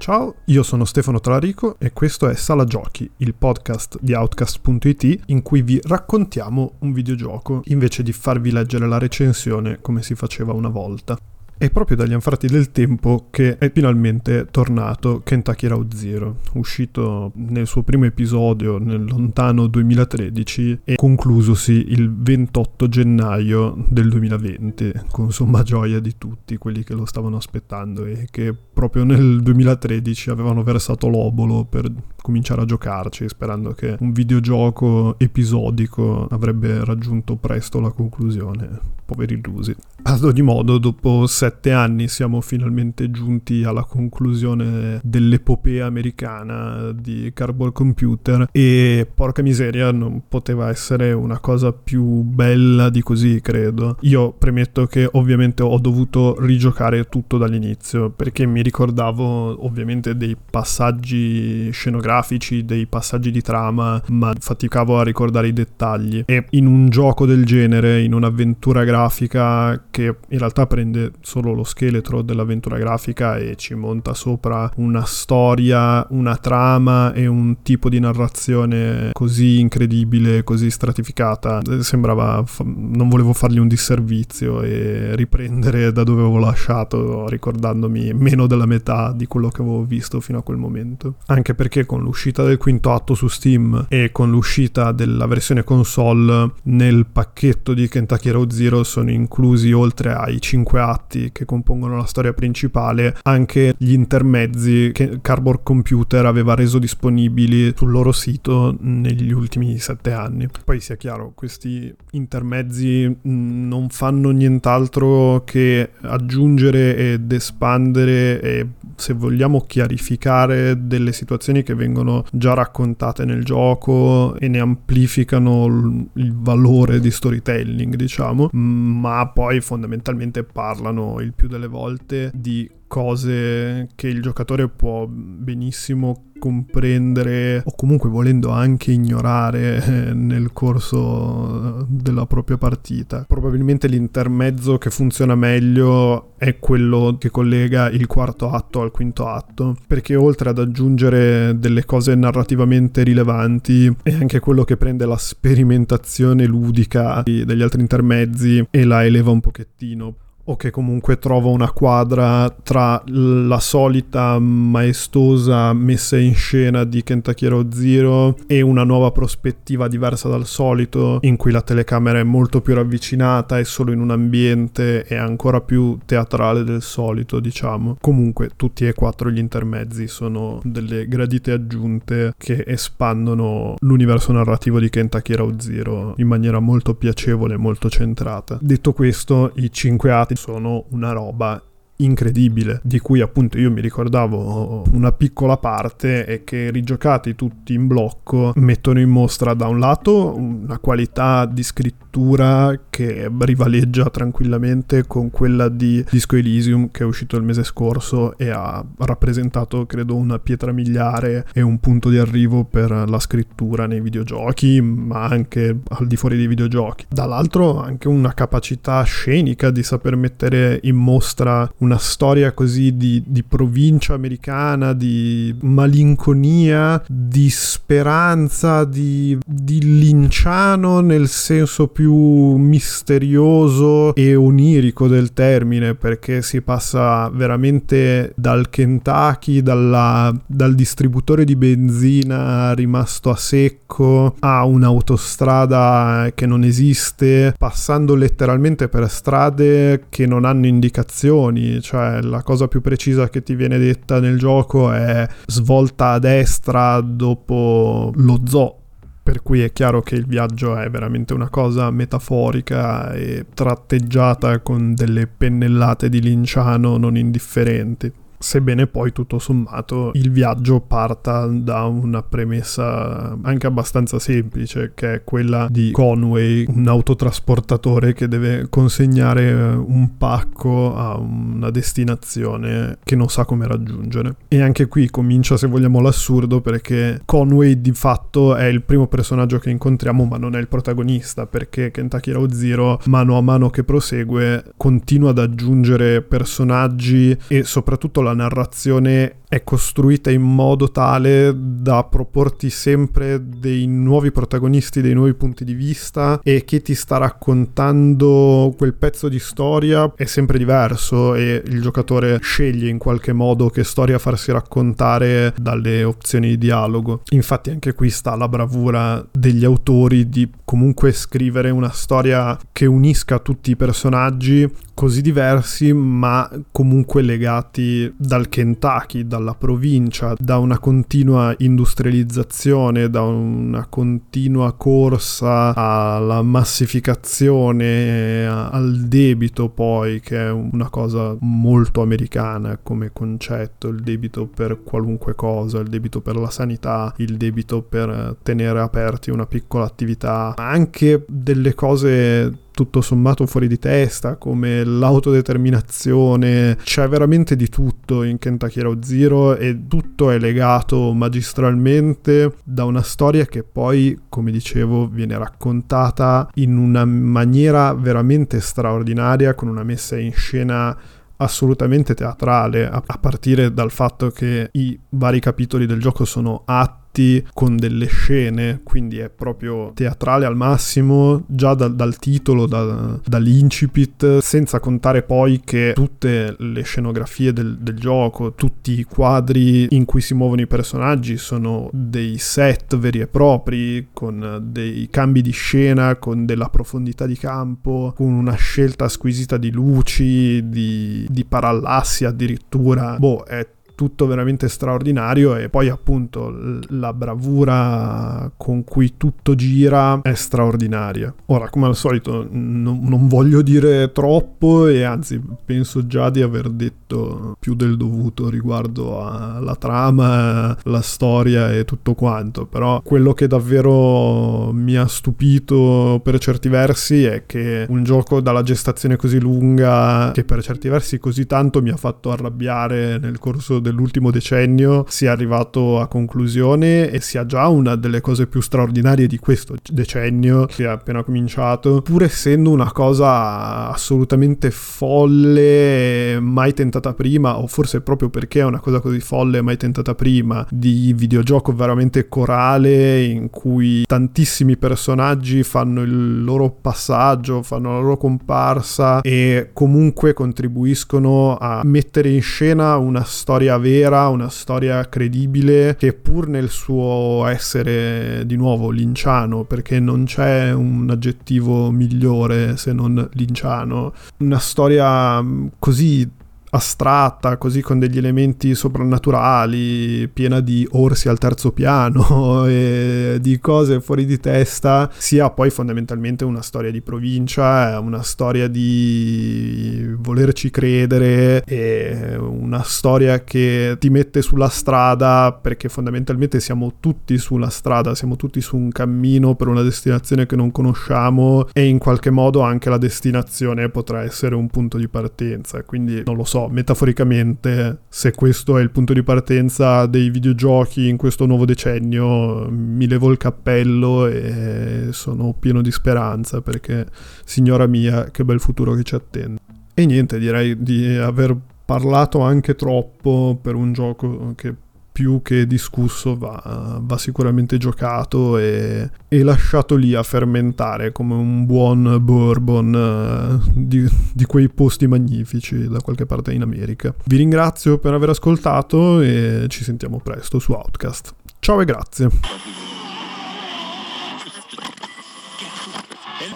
Ciao, io sono Stefano Talarico e questo è Sala Giochi, il podcast di Outcast.it in cui vi raccontiamo un videogioco invece di farvi leggere la recensione come si faceva una volta. È proprio dagli anfratti del tempo che è finalmente tornato Kentucky Route Zero, uscito nel suo primo episodio nel lontano 2013 e conclusosi il 28 gennaio del 2020, con somma gioia di tutti quelli che lo stavano aspettando e che proprio nel 2013 avevano versato l'obolo per cominciare a giocarci, sperando che un videogioco episodico avrebbe raggiunto presto la conclusione poveri illusi. Ad ogni modo, dopo sette anni siamo finalmente giunti alla conclusione dell'epopea americana di Cardboard Computer e porca miseria non poteva essere una cosa più bella di così, credo. Io premetto che ovviamente ho dovuto rigiocare tutto dall'inizio perché mi ricordavo ovviamente dei passaggi scenografici, dei passaggi di trama, ma faticavo a ricordare i dettagli. E in un gioco del genere, in un'avventura grafica che in realtà prende solo lo scheletro dell'avventura grafica e ci monta sopra una storia, una trama e un tipo di narrazione così incredibile, così stratificata. Sembrava, non volevo fargli un disservizio e riprendere da dove avevo lasciato ricordandomi meno della metà di quello che avevo visto fino a quel momento. Anche perché con l'uscita del quinto atto su Steam e con l'uscita della versione console nel pacchetto di Kentucky Road Zero sono inclusi oltre ai cinque atti che compongono la storia principale anche gli intermezzi che Cardboard Computer aveva reso disponibili sul loro sito negli ultimi sette anni. Poi sia chiaro, questi intermezzi non fanno nient'altro che aggiungere ed espandere e se vogliamo chiarificare delle situazioni che vengono già raccontate nel gioco e ne amplificano il valore di storytelling, diciamo, ma poi fondamentalmente parlano il più delle volte di cose che il giocatore può benissimo comprendere o comunque volendo anche ignorare eh, nel corso della propria partita. Probabilmente l'intermezzo che funziona meglio è quello che collega il quarto atto al quinto atto, perché oltre ad aggiungere delle cose narrativamente rilevanti è anche quello che prende la sperimentazione ludica degli altri intermezzi e la eleva un pochettino o che comunque trova una quadra tra la solita maestosa messa in scena di Kentucky Road Zero e una nuova prospettiva diversa dal solito in cui la telecamera è molto più ravvicinata è solo in un ambiente e ancora più teatrale del solito diciamo. Comunque tutti e quattro gli intermezzi sono delle gradite aggiunte che espandono l'universo narrativo di Kentucky Road Zero in maniera molto piacevole molto centrata. Detto questo i cinque atti sono una roba incredibile di cui appunto io mi ricordavo una piccola parte e che rigiocati tutti in blocco mettono in mostra da un lato una qualità di scrittura che rivaleggia tranquillamente con quella di Disco Elysium che è uscito il mese scorso e ha rappresentato credo una pietra miliare e un punto di arrivo per la scrittura nei videogiochi ma anche al di fuori dei videogiochi. Dall'altro anche una capacità scenica di saper mettere in mostra una una storia così di, di provincia americana, di malinconia, di speranza, di, di linciano nel senso più misterioso e onirico del termine, perché si passa veramente dal Kentucky, dalla, dal distributore di benzina rimasto a secco, a un'autostrada che non esiste, passando letteralmente per strade che non hanno indicazioni, cioè la cosa più precisa che ti viene detta nel gioco è svolta a destra dopo lo zoo. Per cui è chiaro che il viaggio è veramente una cosa metaforica e tratteggiata con delle pennellate di linciano non indifferenti sebbene poi tutto sommato il viaggio parta da una premessa anche abbastanza semplice che è quella di Conway, un autotrasportatore che deve consegnare un pacco a una destinazione che non sa come raggiungere. E anche qui comincia se vogliamo l'assurdo perché Conway di fatto è il primo personaggio che incontriamo ma non è il protagonista perché Kentucky Road Zero mano a mano che prosegue continua ad aggiungere personaggi e soprattutto la la narrazione è costruita in modo tale da proporti sempre dei nuovi protagonisti, dei nuovi punti di vista e che ti sta raccontando quel pezzo di storia è sempre diverso e il giocatore sceglie in qualche modo che storia farsi raccontare dalle opzioni di dialogo. Infatti anche qui sta la bravura degli autori di comunque scrivere una storia che unisca tutti i personaggi così diversi ma comunque legati dal Kentucky, dalla provincia, da una continua industrializzazione, da una continua corsa alla massificazione, al debito poi, che è una cosa molto americana come concetto, il debito per qualunque cosa, il debito per la sanità, il debito per tenere aperti una piccola attività, anche delle cose tutto sommato fuori di testa, come l'autodeterminazione, c'è veramente di tutto in Kentucky Road Zero e tutto è legato magistralmente da una storia che poi, come dicevo, viene raccontata in una maniera veramente straordinaria, con una messa in scena assolutamente teatrale, a, partire dal fatto che i vari capitoli del gioco sono atti fatti con delle scene, quindi è proprio teatrale al massimo, già da, dal titolo, da, dall'incipit, senza contare poi che tutte le scenografie del, del gioco, tutti i quadri in cui si muovono i personaggi sono dei set veri e propri, con dei cambi di scena, con della profondità di campo, con una scelta squisita di luci, di, di parallassi addirittura. Boh, è tutto veramente straordinario e poi appunto la bravura con cui tutto gira è straordinaria. Ora, come al solito, non, non voglio dire troppo e anzi penso già di aver detto più del dovuto riguardo alla trama, la storia e tutto quanto, però quello che davvero mi ha stupito per certi versi è che un gioco dalla gestazione così lunga, che per certi versi così tanto mi ha fatto arrabbiare nel corso del dell'ultimo decennio sia arrivato a conclusione e sia già una delle cose più straordinarie di questo decennio che ha appena cominciato, pur essendo una cosa assolutamente folle, mai tentata prima, o forse proprio perché è una cosa così folle, mai tentata prima, di videogioco veramente corale in cui tantissimi personaggi fanno il loro passaggio, fanno la loro comparsa e comunque contribuiscono a mettere in scena una storia vera, una storia credibile che pur nel suo essere di nuovo linciano, perché non c'è un aggettivo migliore se non linciano, una storia mm, così astratta, così con degli elementi soprannaturali, piena di orsi al terzo piano e di cose fuori di testa, sia poi fondamentalmente una storia di provincia, una storia di volerci credere e una storia che ti mette sulla strada perché fondamentalmente siamo tutti sulla strada, siamo tutti su un cammino per una destinazione che non conosciamo e in qualche modo anche la destinazione potrà essere un punto di partenza, quindi non lo so so, metaforicamente, se questo è il punto di partenza dei videogiochi in questo nuovo decennio, mi levo il cappello e sono pieno di speranza perché, signora mia, che bel futuro che ci attende. E niente, direi di aver parlato anche troppo per un gioco che più che discusso va, va sicuramente giocato e, e, lasciato lì a fermentare come un buon bourbon uh, di, di quei posti magnifici da qualche parte in America. Vi ringrazio per aver ascoltato e ci sentiamo presto su Outcast. Ciao e grazie.